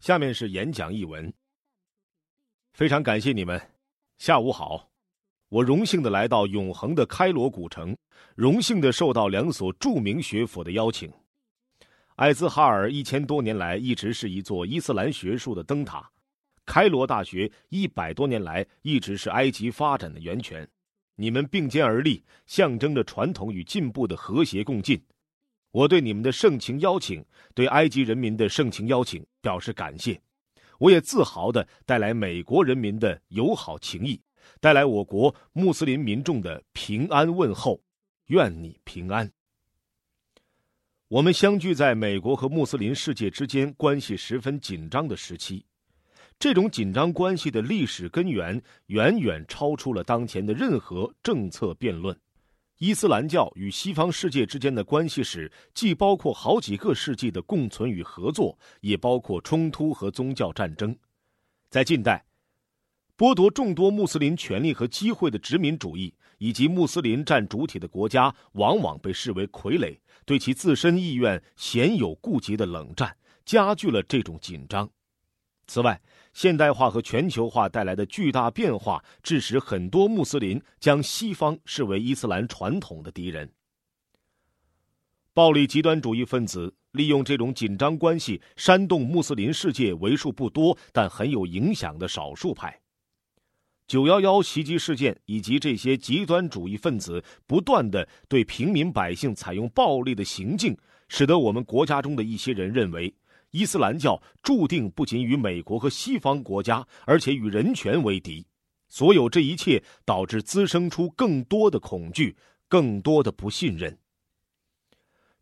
下面是演讲译文。非常感谢你们，下午好。我荣幸的来到永恒的开罗古城，荣幸的受到两所著名学府的邀请。艾兹哈尔一千多年来一直是一座伊斯兰学术的灯塔，开罗大学一百多年来一直是埃及发展的源泉。你们并肩而立，象征着传统与进步的和谐共进。我对你们的盛情邀请，对埃及人民的盛情邀请表示感谢。我也自豪地带来美国人民的友好情谊，带来我国穆斯林民众的平安问候。愿你平安。我们相聚在美国和穆斯林世界之间关系十分紧张的时期，这种紧张关系的历史根源远远超出了当前的任何政策辩论。伊斯兰教与西方世界之间的关系史，既包括好几个世纪的共存与合作，也包括冲突和宗教战争。在近代，剥夺众多穆斯林权利和机会的殖民主义，以及穆斯林占主体的国家，往往被视为傀儡，对其自身意愿鲜有顾及的冷战，加剧了这种紧张。此外，现代化和全球化带来的巨大变化，致使很多穆斯林将西方视为伊斯兰传统的敌人。暴力极端主义分子利用这种紧张关系，煽动穆斯林世界为数不多但很有影响的少数派。九幺幺袭击事件以及这些极端主义分子不断的对平民百姓采用暴力的行径，使得我们国家中的一些人认为。伊斯兰教注定不仅与美国和西方国家，而且与人权为敌。所有这一切导致滋生出更多的恐惧，更多的不信任。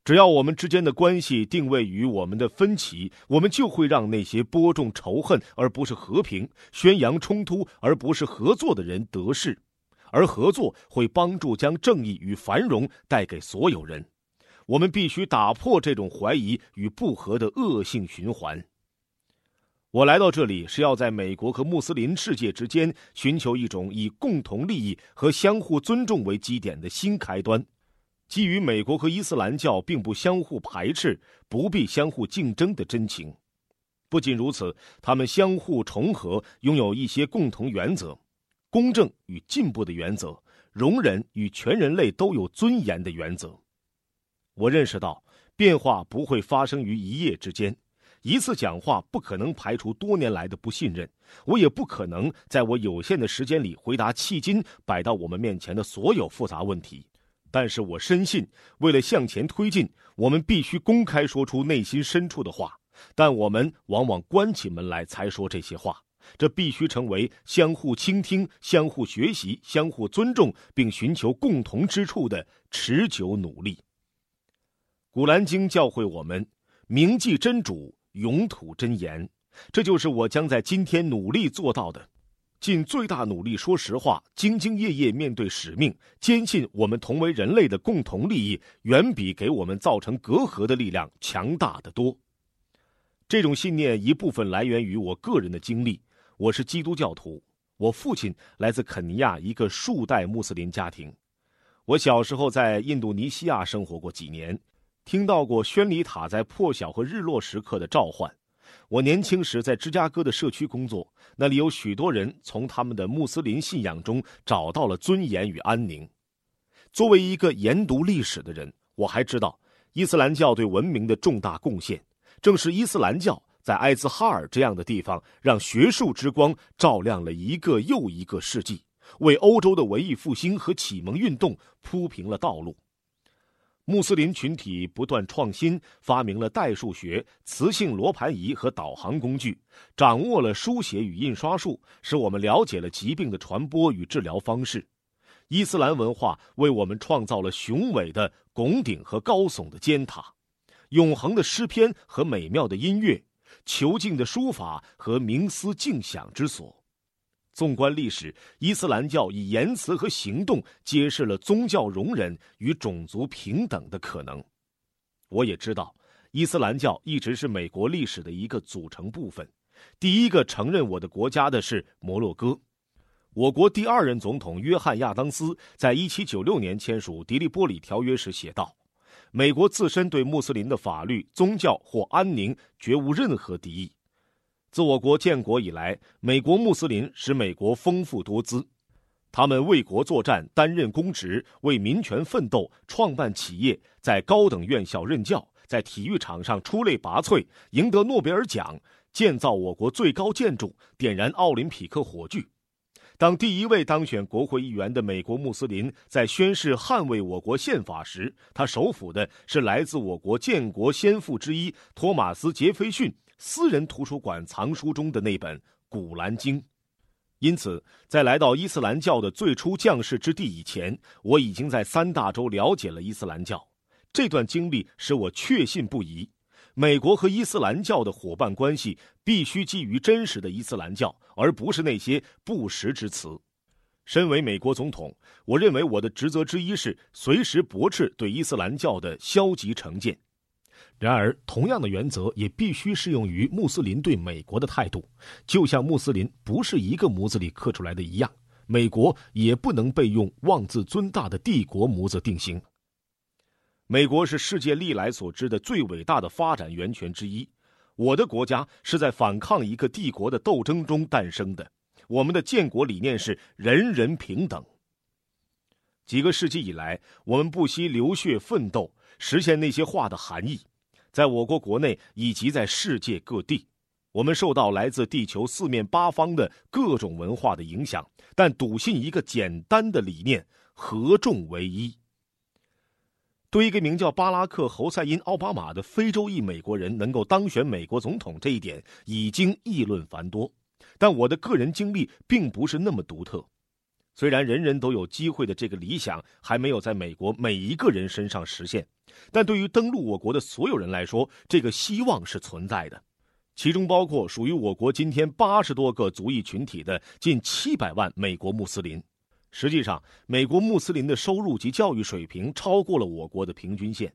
只要我们之间的关系定位于我们的分歧，我们就会让那些播种仇恨而不是和平、宣扬冲突而不是合作的人得势，而合作会帮助将正义与繁荣带给所有人。我们必须打破这种怀疑与不和的恶性循环。我来到这里是要在美国和穆斯林世界之间寻求一种以共同利益和相互尊重为基点的新开端，基于美国和伊斯兰教并不相互排斥、不必相互竞争的真情。不仅如此，他们相互重合，拥有一些共同原则：公正与进步的原则，容忍与全人类都有尊严的原则。我认识到，变化不会发生于一夜之间。一次讲话不可能排除多年来的不信任，我也不可能在我有限的时间里回答迄今摆到我们面前的所有复杂问题。但是我深信，为了向前推进，我们必须公开说出内心深处的话。但我们往往关起门来才说这些话。这必须成为相互倾听、相互学习、相互尊重，并寻求共同之处的持久努力。古兰经教会我们铭记真主，永吐真言，这就是我将在今天努力做到的，尽最大努力说实话，兢兢业业面对使命，坚信我们同为人类的共同利益，远比给我们造成隔阂的力量强大的多。这种信念一部分来源于我个人的经历，我是基督教徒，我父亲来自肯尼亚一个数代穆斯林家庭，我小时候在印度尼西亚生活过几年。听到过宣礼塔在破晓和日落时刻的召唤。我年轻时在芝加哥的社区工作，那里有许多人从他们的穆斯林信仰中找到了尊严与安宁。作为一个研读历史的人，我还知道伊斯兰教对文明的重大贡献。正是伊斯兰教在艾兹哈尔这样的地方，让学术之光照亮了一个又一个世纪，为欧洲的文艺复兴和启蒙运动铺平了道路。穆斯林群体不断创新，发明了代数学、磁性罗盘仪和导航工具，掌握了书写与印刷术，使我们了解了疾病的传播与治疗方式。伊斯兰文化为我们创造了雄伟的拱顶和高耸的尖塔，永恒的诗篇和美妙的音乐，遒劲的书法和冥思静想之所。纵观历史，伊斯兰教以言辞和行动揭示了宗教容忍与种族平等的可能。我也知道，伊斯兰教一直是美国历史的一个组成部分。第一个承认我的国家的是摩洛哥。我国第二任总统约翰·亚当斯在一七九六年签署《迪利波里条约》时写道：“美国自身对穆斯林的法律、宗教或安宁绝无任何敌意。”自我国建国以来，美国穆斯林使美国丰富多姿。他们为国作战，担任公职，为民权奋斗，创办企业，在高等院校任教，在体育场上出类拔萃，赢得诺贝尔奖，建造我国最高建筑，点燃奥林匹克火炬。当第一位当选国会议员的美国穆斯林在宣誓捍卫我国宪法时，他手抚的是来自我国建国先父之一托马斯·杰斐逊私人图书馆藏书中的那本《古兰经》。因此，在来到伊斯兰教的最初降世之地以前，我已经在三大洲了解了伊斯兰教。这段经历使我确信不疑：美国和伊斯兰教的伙伴关系必须基于真实的伊斯兰教，而不是那些不实之词。身为美国总统，我认为我的职责之一是随时驳斥对伊斯兰教的消极成见。然而，同样的原则也必须适用于穆斯林对美国的态度。就像穆斯林不是一个模子里刻出来的一样，美国也不能被用妄自尊大的帝国模子定型。美国是世界历来所知的最伟大的发展源泉之一。我的国家是在反抗一个帝国的斗争中诞生的。我们的建国理念是人人平等。几个世纪以来，我们不惜流血奋斗，实现那些话的含义。在我国国内以及在世界各地，我们受到来自地球四面八方的各种文化的影响，但笃信一个简单的理念：合众为一。对一个名叫巴拉克·侯赛因·奥巴马的非洲裔美国人能够当选美国总统这一点，已经议论繁多。但我的个人经历并不是那么独特。虽然人人都有机会的这个理想还没有在美国每一个人身上实现，但对于登陆我国的所有人来说，这个希望是存在的，其中包括属于我国今天八十多个族裔群体的近七百万美国穆斯林。实际上，美国穆斯林的收入及教育水平超过了我国的平均线，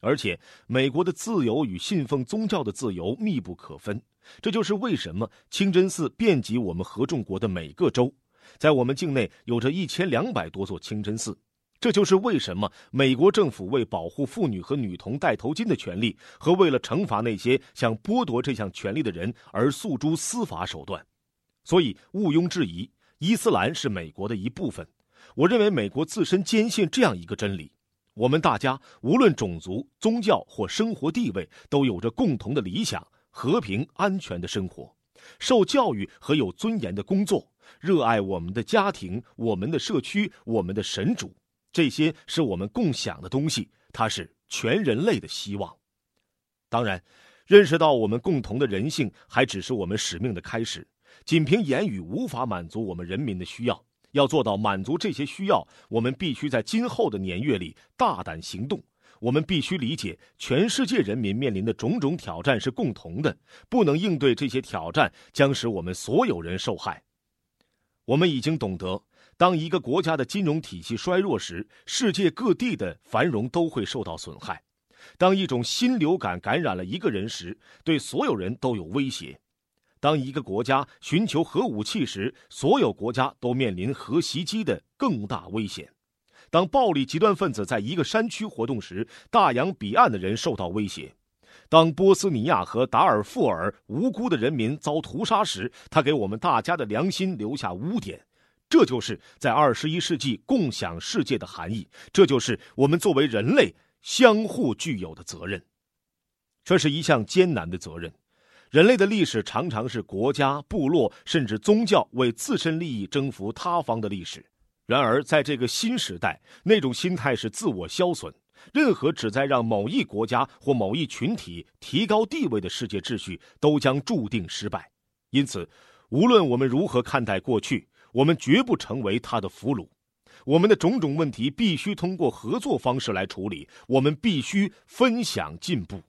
而且美国的自由与信奉宗教的自由密不可分。这就是为什么清真寺遍及我们合众国的每个州。在我们境内有着一千两百多座清真寺，这就是为什么美国政府为保护妇女和女童戴头巾的权利，和为了惩罚那些想剥夺这项权利的人而诉诸司法手段。所以毋庸置疑，伊斯兰是美国的一部分。我认为美国自身坚信这样一个真理：我们大家无论种族、宗教或生活地位，都有着共同的理想——和平、安全的生活，受教育和有尊严的工作。热爱我们的家庭、我们的社区、我们的神主，这些是我们共享的东西。它是全人类的希望。当然，认识到我们共同的人性，还只是我们使命的开始。仅凭言语无法满足我们人民的需要。要做到满足这些需要，我们必须在今后的年月里大胆行动。我们必须理解，全世界人民面临的种种挑战是共同的，不能应对这些挑战，将使我们所有人受害。我们已经懂得，当一个国家的金融体系衰弱时，世界各地的繁荣都会受到损害；当一种新流感感染了一个人时，对所有人都有威胁；当一个国家寻求核武器时，所有国家都面临核袭击的更大危险；当暴力极端分子在一个山区活动时，大洋彼岸的人受到威胁。当波斯尼亚和达尔富尔无辜的人民遭屠杀时，他给我们大家的良心留下污点。这就是在二十一世纪共享世界的含义，这就是我们作为人类相互具有的责任。这是一项艰难的责任。人类的历史常常是国家、部落甚至宗教为自身利益征服他方的历史。然而，在这个新时代，那种心态是自我消损。任何旨在让某一国家或某一群体提高地位的世界秩序，都将注定失败。因此，无论我们如何看待过去，我们绝不成为他的俘虏。我们的种种问题必须通过合作方式来处理。我们必须分享进步。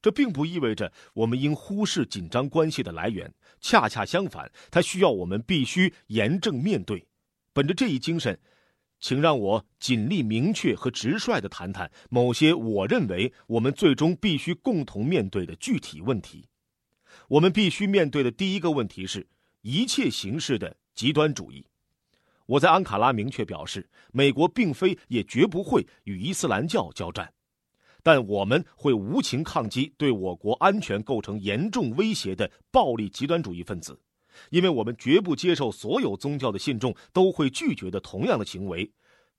这并不意味着我们应忽视紧张关系的来源。恰恰相反，它需要我们必须严正面对。本着这一精神。请让我尽力明确和直率地谈谈某些我认为我们最终必须共同面对的具体问题。我们必须面对的第一个问题是一切形式的极端主义。我在安卡拉明确表示，美国并非也绝不会与伊斯兰教交战。但我们会无情抗击对我国安全构成严重威胁的暴力极端主义分子，因为我们绝不接受所有宗教的信众都会拒绝的同样的行为：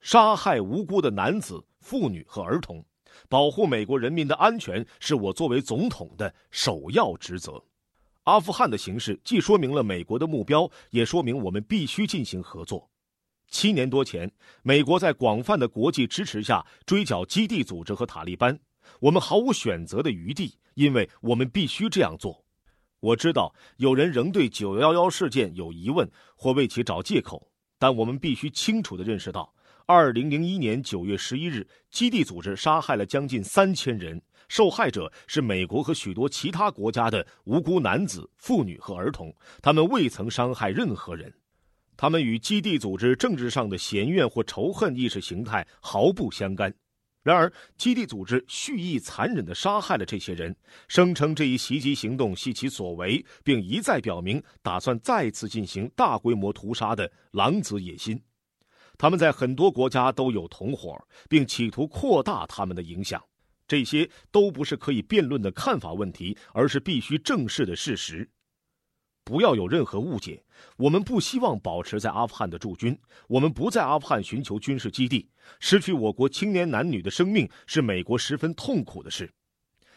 杀害无辜的男子、妇女和儿童。保护美国人民的安全是我作为总统的首要职责。阿富汗的形势既说明了美国的目标，也说明我们必须进行合作。七年多前，美国在广泛的国际支持下追剿基地组织和塔利班，我们毫无选择的余地，因为我们必须这样做。我知道有人仍对九幺幺事件有疑问或为其找借口，但我们必须清楚地认识到，二零零一年九月十一日，基地组织杀害了将近三千人，受害者是美国和许多其他国家的无辜男子、妇女和儿童，他们未曾伤害任何人。他们与基地组织政治上的嫌怨或仇恨意识形态毫不相干。然而，基地组织蓄意残忍地杀害了这些人，声称这一袭击行动系其所为，并一再表明打算再次进行大规模屠杀的狼子野心。他们在很多国家都有同伙，并企图扩大他们的影响。这些都不是可以辩论的看法问题，而是必须正视的事实。不要有任何误解，我们不希望保持在阿富汗的驻军，我们不在阿富汗寻求军事基地。失去我国青年男女的生命是美国十分痛苦的事。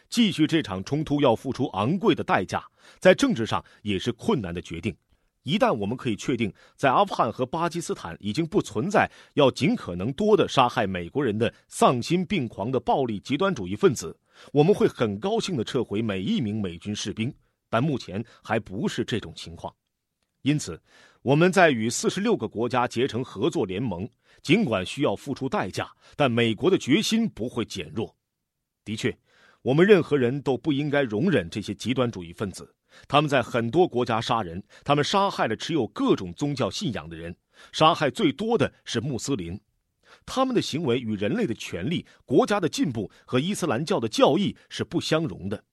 继续这场冲突要付出昂贵的代价，在政治上也是困难的决定。一旦我们可以确定在阿富汗和巴基斯坦已经不存在要尽可能多的杀害美国人的丧心病狂的暴力极端主义分子，我们会很高兴地撤回每一名美军士兵。但目前还不是这种情况，因此，我们在与四十六个国家结成合作联盟。尽管需要付出代价，但美国的决心不会减弱。的确，我们任何人都不应该容忍这些极端主义分子。他们在很多国家杀人，他们杀害了持有各种宗教信仰的人，杀害最多的是穆斯林。他们的行为与人类的权利、国家的进步和伊斯兰教的教义是不相容的。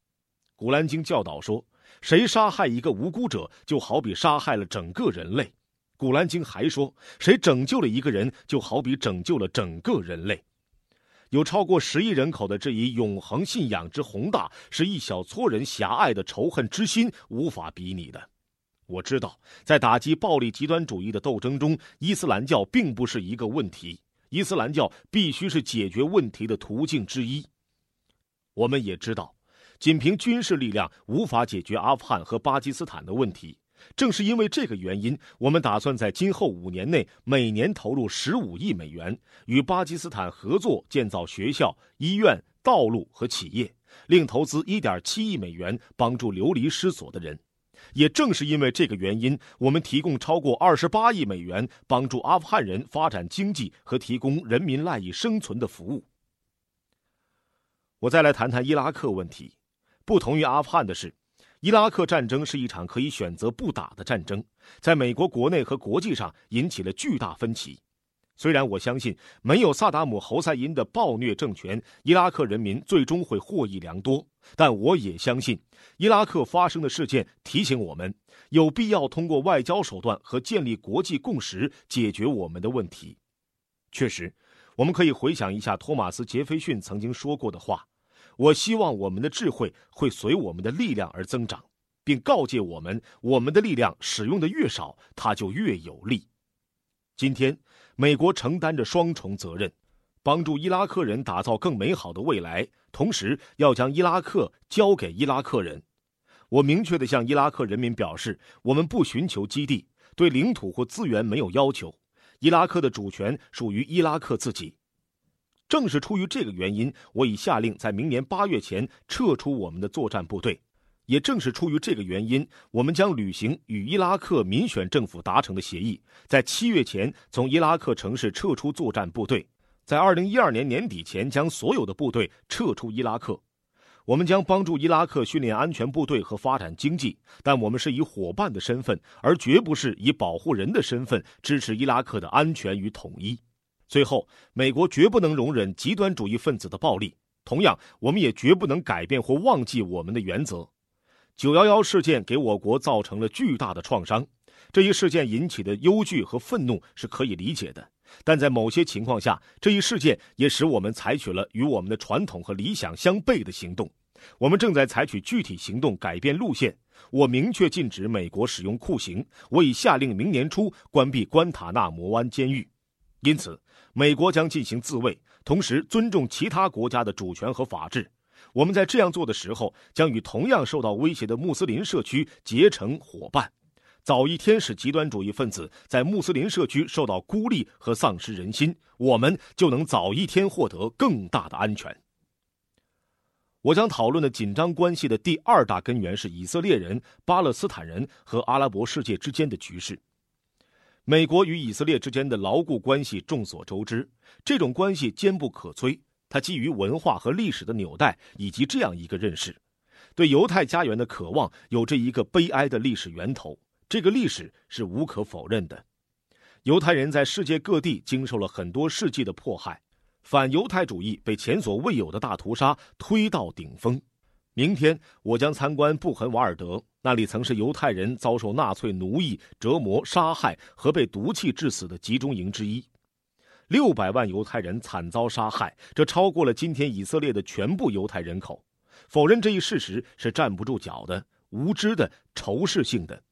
古兰经教导说。谁杀害一个无辜者，就好比杀害了整个人类。古兰经还说，谁拯救了一个人，就好比拯救了整个人类。有超过十亿人口的这一永恒信仰之宏大，是一小撮人狭隘的仇恨之心无法比拟的。我知道，在打击暴力极端主义的斗争中，伊斯兰教并不是一个问题。伊斯兰教必须是解决问题的途径之一。我们也知道。仅凭军事力量无法解决阿富汗和巴基斯坦的问题。正是因为这个原因，我们打算在今后五年内每年投入十五亿美元，与巴基斯坦合作建造学校、医院、道路和企业，另投资一点七亿美元帮助流离失所的人。也正是因为这个原因，我们提供超过二十八亿美元帮助阿富汗人发展经济和提供人民赖以生存的服务。我再来谈谈伊拉克问题。不同于阿富汗的是，伊拉克战争是一场可以选择不打的战争，在美国国内和国际上引起了巨大分歧。虽然我相信没有萨达姆侯赛因的暴虐政权，伊拉克人民最终会获益良多，但我也相信，伊拉克发生的事件提醒我们，有必要通过外交手段和建立国际共识解决我们的问题。确实，我们可以回想一下托马斯·杰斐逊曾经说过的话。我希望我们的智慧会随我们的力量而增长，并告诫我们：我们的力量使用的越少，它就越有利。今天，美国承担着双重责任，帮助伊拉克人打造更美好的未来，同时要将伊拉克交给伊拉克人。我明确地向伊拉克人民表示：我们不寻求基地，对领土或资源没有要求。伊拉克的主权属于伊拉克自己。正是出于这个原因，我已下令在明年八月前撤出我们的作战部队。也正是出于这个原因，我们将履行与伊拉克民选政府达成的协议，在七月前从伊拉克城市撤出作战部队，在二零一二年年底前将所有的部队撤出伊拉克。我们将帮助伊拉克训练安全部队和发展经济，但我们是以伙伴的身份，而绝不是以保护人的身份支持伊拉克的安全与统一。最后，美国绝不能容忍极端主义分子的暴力。同样，我们也绝不能改变或忘记我们的原则。九幺幺事件给我国造成了巨大的创伤，这一事件引起的忧惧和愤怒是可以理解的。但在某些情况下，这一事件也使我们采取了与我们的传统和理想相悖的行动。我们正在采取具体行动改变路线。我明确禁止美国使用酷刑。我已下令明年初关闭关塔那摩湾监狱。因此，美国将进行自卫，同时尊重其他国家的主权和法治。我们在这样做的时候，将与同样受到威胁的穆斯林社区结成伙伴。早一天使极端主义分子在穆斯林社区受到孤立和丧失人心，我们就能早一天获得更大的安全。我将讨论的紧张关系的第二大根源是以色列人、巴勒斯坦人和阿拉伯世界之间的局势。美国与以色列之间的牢固关系众所周知，这种关系坚不可摧。它基于文化和历史的纽带，以及这样一个认识：对犹太家园的渴望有着一个悲哀的历史源头。这个历史是无可否认的，犹太人在世界各地经受了很多世纪的迫害，反犹太主义被前所未有的大屠杀推到顶峰。明天我将参观布痕瓦尔德，那里曾是犹太人遭受纳粹奴役、折磨、杀害和被毒气致死的集中营之一。六百万犹太人惨遭杀害，这超过了今天以色列的全部犹太人口。否认这一事实是站不住脚的、无知的、仇视性的。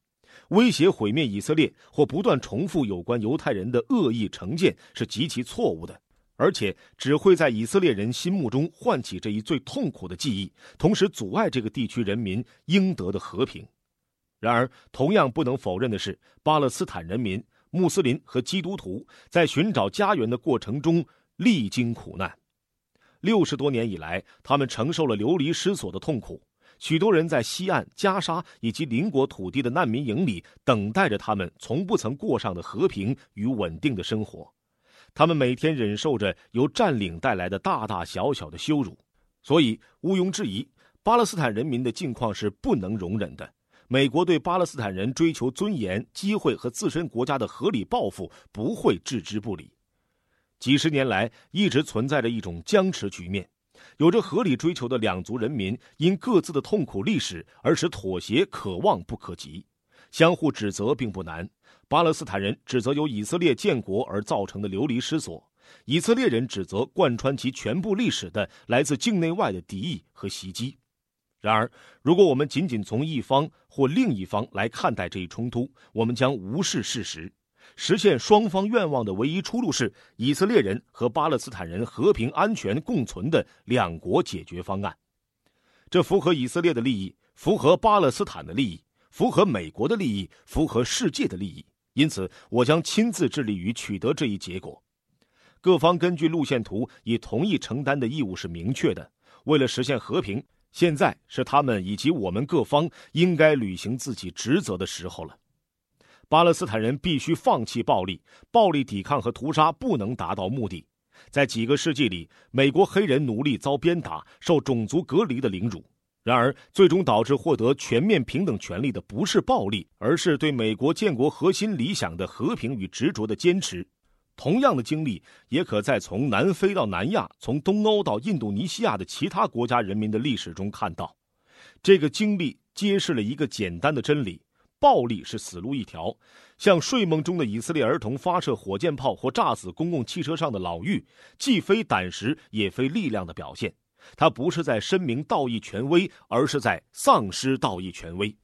威胁毁灭以色列或不断重复有关犹太人的恶意成见是极其错误的，而且只会在以色列人心目中唤起这一最痛苦的记忆，同时阻碍这个地区人民应得的和平。然而，同样不能否认的是，巴勒斯坦人民、穆斯林和基督徒在寻找家园的过程中历经苦难。六十多年以来，他们承受了流离失所的痛苦。许多人在西岸、加沙以及邻国土地的难民营里等待着他们从不曾过上的和平与稳定的生活。他们每天忍受着由占领带来的大大小小的羞辱。所以，毋庸置疑，巴勒斯坦人民的境况是不能容忍的。美国对巴勒斯坦人追求尊严、机会和自身国家的合理报复不会置之不理。几十年来，一直存在着一种僵持局面。有着合理追求的两族人民，因各自的痛苦历史而使妥协可望不可及。相互指责并不难。巴勒斯坦人指责由以色列建国而造成的流离失所，以色列人指责贯穿其全部历史的来自境内外的敌意和袭击。然而，如果我们仅仅从一方或另一方来看待这一冲突，我们将无视事实。实现双方愿望的唯一出路是以色列人和巴勒斯坦人和平安全共存的两国解决方案。这符合以色列的利益，符合巴勒斯坦的利益，符合美国的利益，符合世界的利益。因此，我将亲自致力于取得这一结果。各方根据路线图已同意承担的义务是明确的。为了实现和平，现在是他们以及我们各方应该履行自己职责的时候了。巴勒斯坦人必须放弃暴力，暴力抵抗和屠杀不能达到目的。在几个世纪里，美国黑人奴隶遭鞭打、受种族隔离的凌辱。然而，最终导致获得全面平等权利的不是暴力，而是对美国建国核心理想的和平与执着的坚持。同样的经历也可在从南非到南亚、从东欧到印度尼西亚的其他国家人民的历史中看到。这个经历揭示了一个简单的真理。暴力是死路一条，向睡梦中的以色列儿童发射火箭炮或炸死公共汽车上的老妪，既非胆识也非力量的表现。他不是在申明道义权威，而是在丧失道义权威。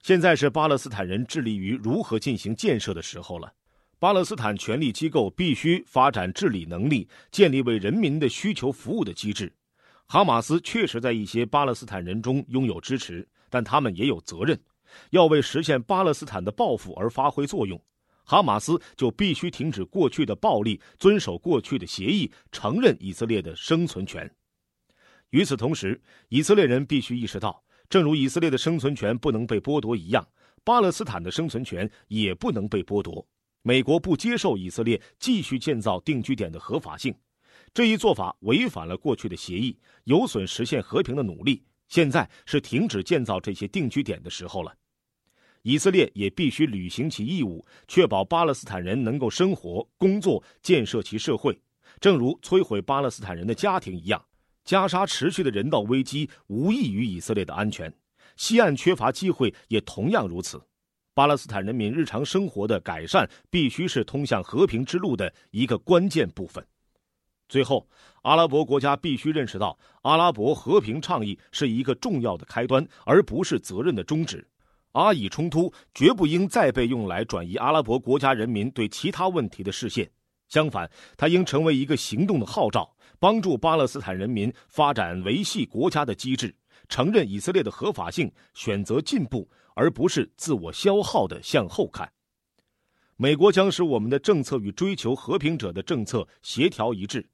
现在是巴勒斯坦人致力于如何进行建设的时候了。巴勒斯坦权力机构必须发展治理能力，建立为人民的需求服务的机制。哈马斯确实在一些巴勒斯坦人中拥有支持，但他们也有责任。要为实现巴勒斯坦的报复而发挥作用，哈马斯就必须停止过去的暴力，遵守过去的协议，承认以色列的生存权。与此同时，以色列人必须意识到，正如以色列的生存权不能被剥夺一样，巴勒斯坦的生存权也不能被剥夺。美国不接受以色列继续建造定居点的合法性，这一做法违反了过去的协议，有损实现和平的努力。现在是停止建造这些定居点的时候了。以色列也必须履行其义务，确保巴勒斯坦人能够生活、工作、建设其社会，正如摧毁巴勒斯坦人的家庭一样。加沙持续的人道危机无异于以色列的安全，西岸缺乏机会也同样如此。巴勒斯坦人民日常生活的改善必须是通向和平之路的一个关键部分。最后，阿拉伯国家必须认识到，阿拉伯和平倡议是一个重要的开端，而不是责任的终止。阿以冲突绝不应再被用来转移阿拉伯国家人民对其他问题的视线，相反，它应成为一个行动的号召，帮助巴勒斯坦人民发展维系国家的机制，承认以色列的合法性，选择进步，而不是自我消耗的向后看。美国将使我们的政策与追求和平者的政策协调一致，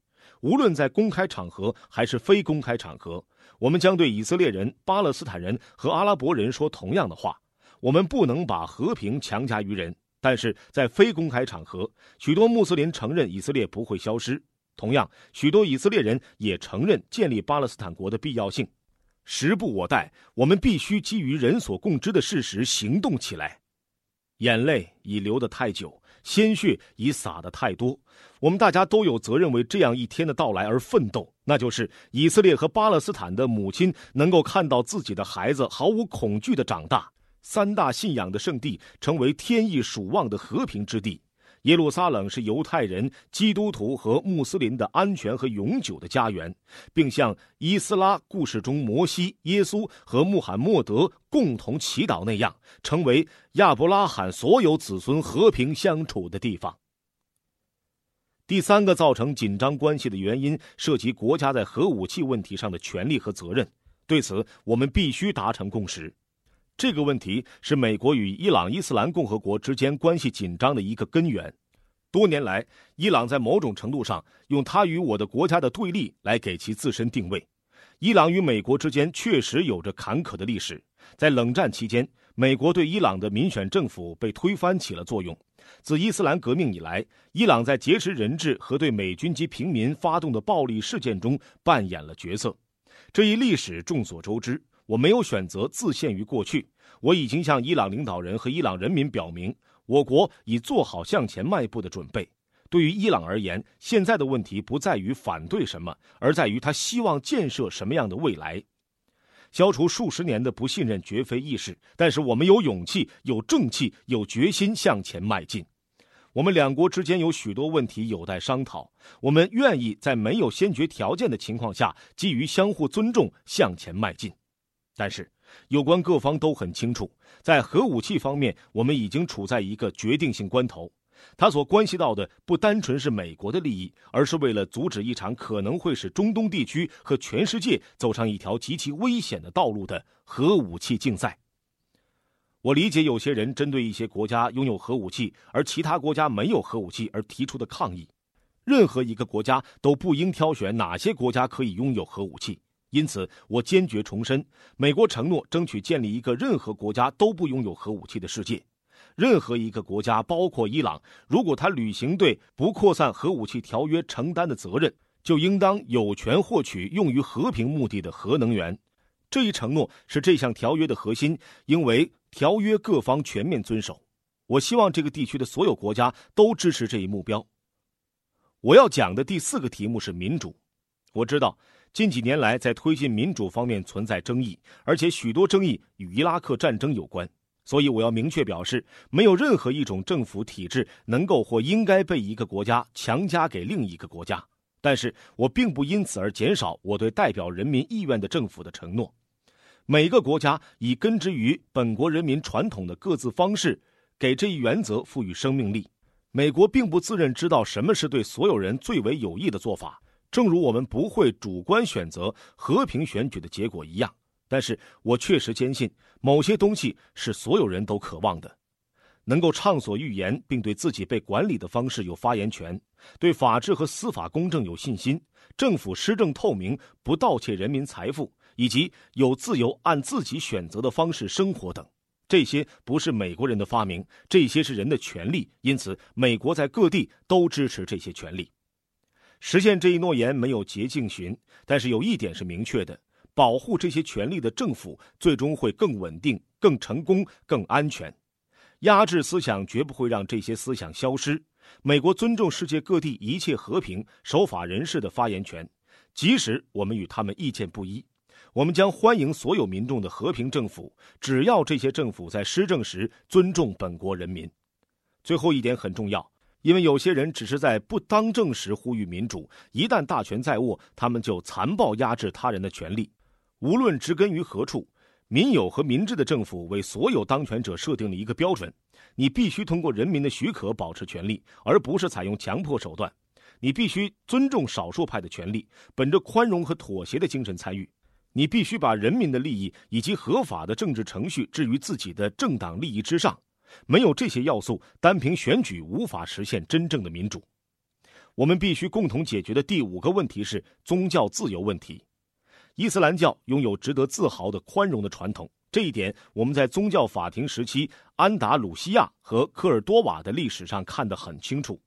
无论在公开场合还是非公开场合，我们将对以色列人、巴勒斯坦人和阿拉伯人说同样的话。我们不能把和平强加于人，但是在非公开场合，许多穆斯林承认以色列不会消失。同样，许多以色列人也承认建立巴勒斯坦国的必要性。时不我待，我们必须基于人所共知的事实行动起来。眼泪已流得太久，鲜血已洒得太多，我们大家都有责任为这样一天的到来而奋斗，那就是以色列和巴勒斯坦的母亲能够看到自己的孩子毫无恐惧的长大。三大信仰的圣地成为天意属望的和平之地，耶路撒冷是犹太人、基督徒和穆斯林的安全和永久的家园，并像伊斯拉故事中摩西、耶稣和穆罕默德共同祈祷那样，成为亚伯拉罕所有子孙和平相处的地方。第三个造成紧张关系的原因涉及国家在核武器问题上的权利和责任，对此我们必须达成共识。这个问题是美国与伊朗伊斯兰共和国之间关系紧张的一个根源。多年来，伊朗在某种程度上用它与我的国家的对立来给其自身定位。伊朗与美国之间确实有着坎坷的历史。在冷战期间，美国对伊朗的民选政府被推翻起了作用。自伊斯兰革命以来，伊朗在劫持人质和对美军及平民发动的暴力事件中扮演了角色。这一历史众所周知。我没有选择自限于过去，我已经向伊朗领导人和伊朗人民表明，我国已做好向前迈步的准备。对于伊朗而言，现在的问题不在于反对什么，而在于他希望建设什么样的未来。消除数十年的不信任绝非易事，但是我们有勇气、有正气、有决心向前迈进。我们两国之间有许多问题有待商讨，我们愿意在没有先决条件的情况下，基于相互尊重向前迈进。但是，有关各方都很清楚，在核武器方面，我们已经处在一个决定性关头。它所关系到的不单纯是美国的利益，而是为了阻止一场可能会使中东地区和全世界走上一条极其危险的道路的核武器竞赛。我理解有些人针对一些国家拥有核武器，而其他国家没有核武器而提出的抗议。任何一个国家都不应挑选哪些国家可以拥有核武器。因此，我坚决重申，美国承诺争取建立一个任何国家都不拥有核武器的世界。任何一个国家，包括伊朗，如果他履行对不扩散核武器条约承担的责任，就应当有权获取用于和平目的的核能源。这一承诺是这项条约的核心，因为条约各方全面遵守。我希望这个地区的所有国家都支持这一目标。我要讲的第四个题目是民主。我知道。近几年来，在推进民主方面存在争议，而且许多争议与伊拉克战争有关。所以，我要明确表示，没有任何一种政府体制能够或应该被一个国家强加给另一个国家。但是我并不因此而减少我对代表人民意愿的政府的承诺。每个国家以根植于本国人民传统的各自方式，给这一原则赋予生命力。美国并不自认知道什么是对所有人最为有益的做法。正如我们不会主观选择和平选举的结果一样，但是我确实坚信某些东西是所有人都渴望的：能够畅所欲言，并对自己被管理的方式有发言权；对法治和司法公正有信心；政府施政透明，不盗窃人民财富；以及有自由按自己选择的方式生活等。这些不是美国人的发明，这些是人的权利。因此，美国在各地都支持这些权利。实现这一诺言没有捷径寻，但是有一点是明确的：保护这些权利的政府最终会更稳定、更成功、更安全。压制思想绝不会让这些思想消失。美国尊重世界各地一切和平守法人士的发言权，即使我们与他们意见不一。我们将欢迎所有民众的和平政府，只要这些政府在施政时尊重本国人民。最后一点很重要，因为有些人只是在不当政时呼吁民主，一旦大权在握，他们就残暴压制他人的权利。无论植根于何处，民有和民治的政府为所有当权者设定了一个标准：你必须通过人民的许可保持权利，而不是采用强迫手段。你必须尊重少数派的权利，本着宽容和妥协的精神参与。你必须把人民的利益以及合法的政治程序置于自己的政党利益之上。没有这些要素，单凭选举无法实现真正的民主。我们必须共同解决的第五个问题是宗教自由问题。伊斯兰教拥有值得自豪的宽容的传统，这一点我们在宗教法庭时期安达鲁西亚和科尔多瓦的历史上看得很清楚。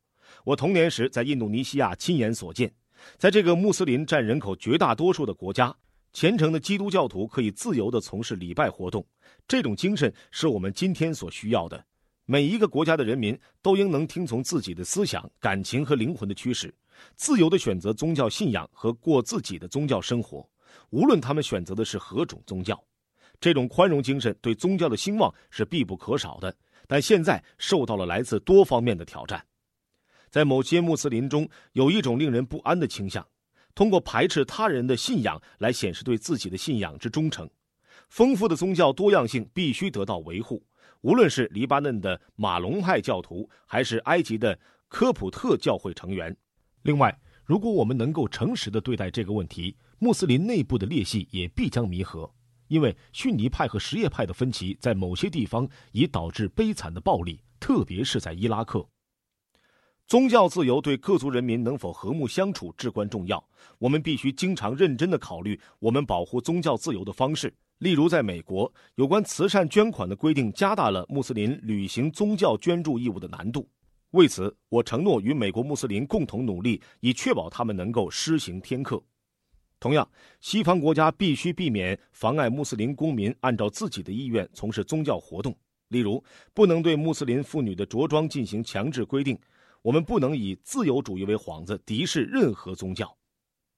我童年时在印度尼西亚亲眼所见，在这个穆斯林占人口绝大多数的国家，虔诚的基督教徒可以自由地从事礼拜活动。这种精神是我们今天所需要的。每一个国家的人民都应能听从自己的思想、感情和灵魂的驱使，自由地选择宗教信仰和过自己的宗教生活，无论他们选择的是何种宗教。这种宽容精神对宗教的兴旺是必不可少的，但现在受到了来自多方面的挑战。在某些穆斯林中，有一种令人不安的倾向，通过排斥他人的信仰来显示对自己的信仰之忠诚。丰富的宗教多样性必须得到维护，无论是黎巴嫩的马龙派教徒，还是埃及的科普特教会成员。另外，如果我们能够诚实地对待这个问题，穆斯林内部的裂隙也必将弥合。因为逊尼派和什叶派的分歧在某些地方已导致悲惨的暴力，特别是在伊拉克。宗教自由对各族人民能否和睦相处至关重要。我们必须经常认真地考虑我们保护宗教自由的方式。例如，在美国，有关慈善捐款的规定加大了穆斯林履行宗教捐助义务的难度。为此，我承诺与美国穆斯林共同努力，以确保他们能够施行天课。同样，西方国家必须避免妨碍穆斯林公民按照自己的意愿从事宗教活动。例如，不能对穆斯林妇女的着装进行强制规定。我们不能以自由主义为幌子敌视任何宗教。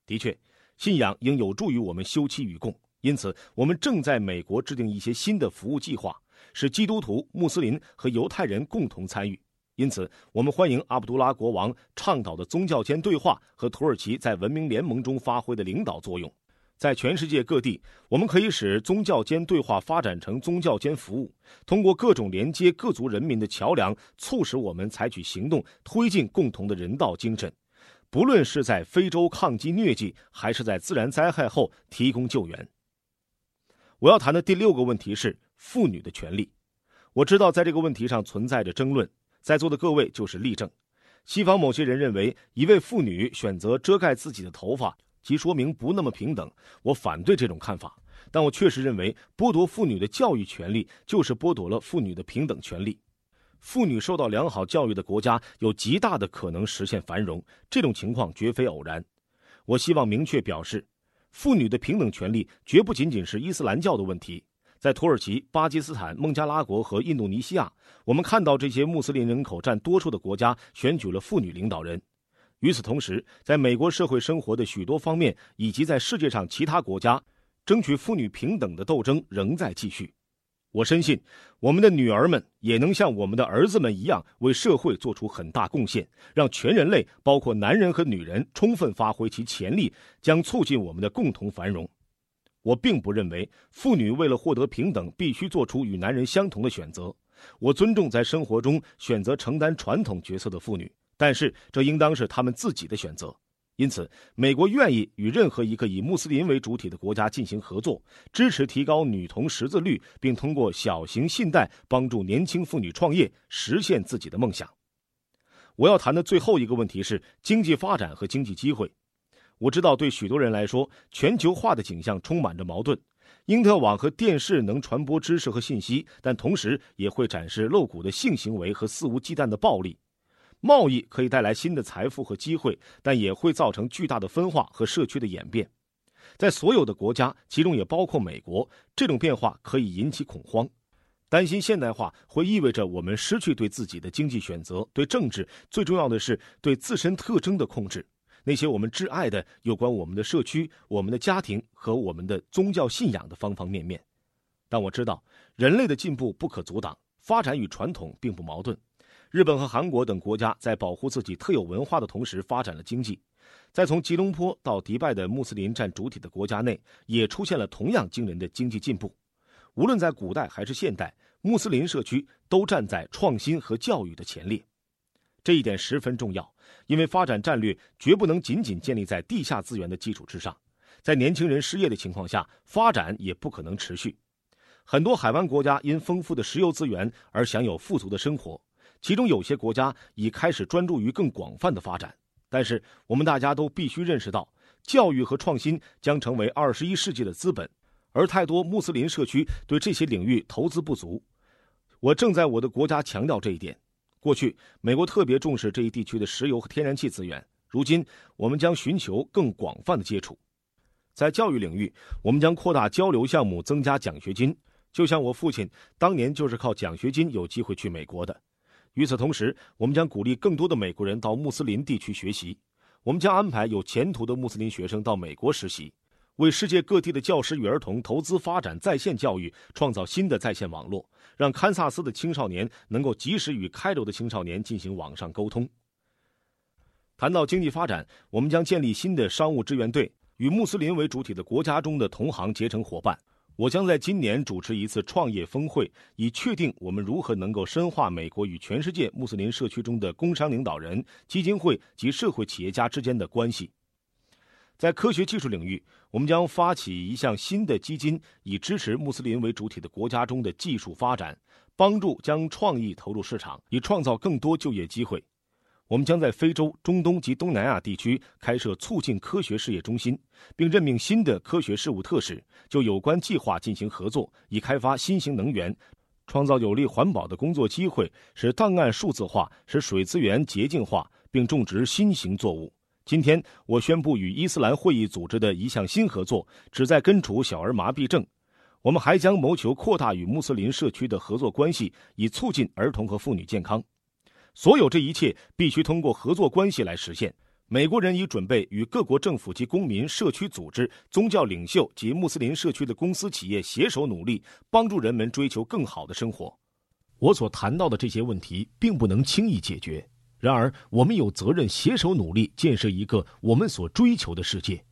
的确，信仰应有助于我们休戚与共。因此，我们正在美国制定一些新的服务计划，使基督徒、穆斯林和犹太人共同参与。因此，我们欢迎阿卜杜拉国王倡导的宗教间对话和土耳其在文明联盟中发挥的领导作用。在全世界各地，我们可以使宗教间对话发展成宗教间服务，通过各种连接各族人民的桥梁，促使我们采取行动，推进共同的人道精神。不论是在非洲抗击疟疾，还是在自然灾害后提供救援。我要谈的第六个问题是妇女的权利。我知道在这个问题上存在着争论，在座的各位就是例证。西方某些人认为，一位妇女选择遮盖自己的头发。即说明不那么平等，我反对这种看法。但我确实认为，剥夺妇女的教育权利，就是剥夺了妇女的平等权利。妇女受到良好教育的国家，有极大的可能实现繁荣。这种情况绝非偶然。我希望明确表示，妇女的平等权利绝不仅仅是伊斯兰教的问题。在土耳其、巴基斯坦、孟加拉国和印度尼西亚，我们看到这些穆斯林人口占多数的国家选举了妇女领导人。与此同时，在美国社会生活的许多方面，以及在世界上其他国家，争取妇女平等的斗争仍在继续。我深信，我们的女儿们也能像我们的儿子们一样，为社会做出很大贡献，让全人类，包括男人和女人，充分发挥其潜力，将促进我们的共同繁荣。我并不认为妇女为了获得平等，必须做出与男人相同的选择。我尊重在生活中选择承担传统角色的妇女。但是，这应当是他们自己的选择。因此，美国愿意与任何一个以穆斯林为主体的国家进行合作，支持提高女童识字率，并通过小型信贷帮助年轻妇女创业，实现自己的梦想。我要谈的最后一个问题是经济发展和经济机会。我知道，对许多人来说，全球化的景象充满着矛盾。因特网和电视能传播知识和信息，但同时也会展示露骨的性行为和肆无忌惮的暴力。贸易可以带来新的财富和机会，但也会造成巨大的分化和社区的演变。在所有的国家，其中也包括美国，这种变化可以引起恐慌，担心现代化会意味着我们失去对自己的经济选择、对政治，最重要的是对自身特征的控制。那些我们挚爱的有关我们的社区、我们的家庭和我们的宗教信仰的方方面面。但我知道，人类的进步不可阻挡，发展与传统并不矛盾。日本和韩国等国家在保护自己特有文化的同时，发展了经济。在从吉隆坡到迪拜的穆斯林占主体的国家内，也出现了同样惊人的经济进步。无论在古代还是现代，穆斯林社区都站在创新和教育的前列。这一点十分重要，因为发展战略绝不能仅仅建立在地下资源的基础之上。在年轻人失业的情况下，发展也不可能持续。很多海湾国家因丰富的石油资源而享有富足的生活，其中有些国家已开始专注于更广泛的发展。但是，我们大家都必须认识到，教育和创新将成为二十一世纪的资本，而太多穆斯林社区对这些领域投资不足。我正在我的国家强调这一点。过去，美国特别重视这一地区的石油和天然气资源，如今，我们将寻求更广泛的接触。在教育领域，我们将扩大交流项目，增加奖学金。就像我父亲当年就是靠奖学金有机会去美国的。与此同时，我们将鼓励更多的美国人到穆斯林地区学习。我们将安排有前途的穆斯林学生到美国实习，为世界各地的教师与儿童投资发展在线教育，创造新的在线网络，让堪萨斯的青少年能够及时与开罗的青少年进行网上沟通。谈到经济发展，我们将建立新的商务支援队，与穆斯林为主体的国家中的同行结成伙伴。我将在今年主持一次创业峰会，以确定我们如何能够深化美国与全世界穆斯林社区中的工商领导人、基金会及社会企业家之间的关系。在科学技术领域，我们将发起一项新的基金，以支持穆斯林为主体的国家中的技术发展，帮助将创意投入市场，以创造更多就业机会。我们将在非洲、中东及东南亚地区开设促进科学事业中心，并任命新的科学事务特使，就有关计划进行合作，以开发新型能源，创造有利环保的工作机会，使档案数字化，使水资源洁净化，并种植新型作物。今天，我宣布与伊斯兰会议组织的一项新合作，旨在根除小儿麻痹症。我们还将谋求扩大与穆斯林社区的合作关系，以促进儿童和妇女健康。所有这一切必须通过合作关系来实现。美国人已准备与各国政府及公民、社区组织、宗教领袖及穆斯林社区的公司企业携手努力，帮助人们追求更好的生活。我所谈到的这些问题并不能轻易解决，然而我们有责任携手努力，建设一个我们所追求的世界，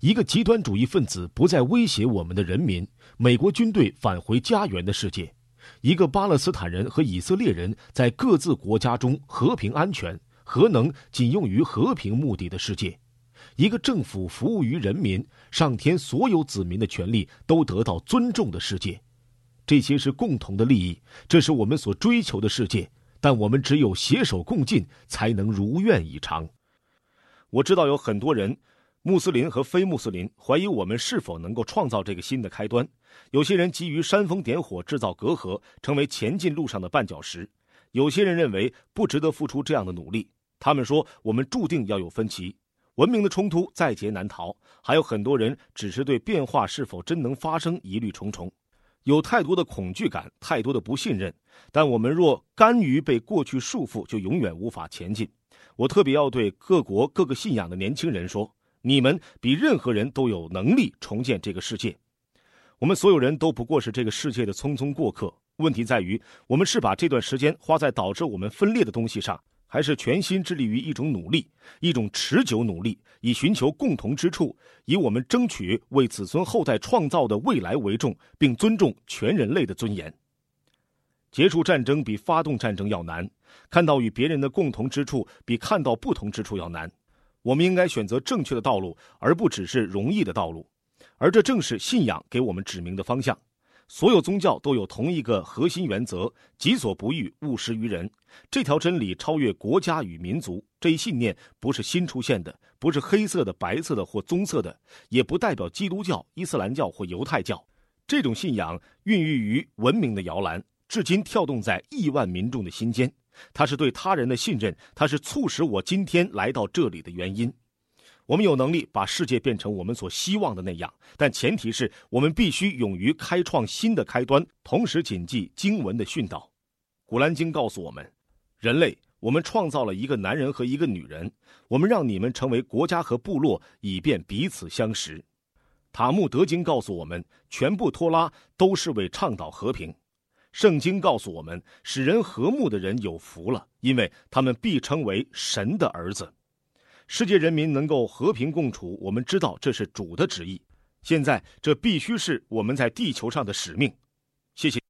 一个极端主义分子不再威胁我们的人民，美国军队返回家园的世界。一个巴勒斯坦人和以色列人在各自国家中和平安全、核能仅用于和平目的的世界；一个政府服务于人民、上天所有子民的权利都得到尊重的世界。这些是共同的利益，这是我们所追求的世界。但我们只有携手共进，才能如愿以偿。我知道有很多人。穆斯林和非穆斯林怀疑我们是否能够创造这个新的开端。有些人急于煽风点火，制造隔阂，成为前进路上的绊脚石；有些人认为不值得付出这样的努力。他们说我们注定要有分歧，文明的冲突在劫难逃。还有很多人只是对变化是否真能发生疑虑重重，有太多的恐惧感，太多的不信任。但我们若甘于被过去束缚，就永远无法前进。我特别要对各国各个信仰的年轻人说。你们比任何人都有能力重建这个世界。我们所有人都不过是这个世界的匆匆过客。问题在于，我们是把这段时间花在导致我们分裂的东西上，还是全心致力于一种努力，一种持久努力，以寻求共同之处，以我们争取为子孙后代创造的未来为重，并尊重全人类的尊严。结束战争比发动战争要难，看到与别人的共同之处比看到不同之处要难。我们应该选择正确的道路，而不只是容易的道路，而这正是信仰给我们指明的方向。所有宗教都有同一个核心原则：己所不欲，勿施于人。这条真理超越国家与民族。这一信念不是新出现的，不是黑色的、白色的或棕色的，也不代表基督教、伊斯兰教或犹太教。这种信仰孕育于文明的摇篮，至今跳动在亿万民众的心间。他是对他人的信任，他是促使我今天来到这里的原因。我们有能力把世界变成我们所希望的那样，但前提是我们必须勇于开创新的开端，同时谨记经文的训导。古兰经告诉我们：人类，我们创造了一个男人和一个女人，我们让你们成为国家和部落，以便彼此相识。塔木德经告诉我们，全部托拉都是为倡导和平。圣经告诉我们，使人和睦的人有福了，因为他们必称为神的儿子。世界人民能够和平共处，我们知道这是主的旨意。现在，这必须是我们在地球上的使命。谢谢。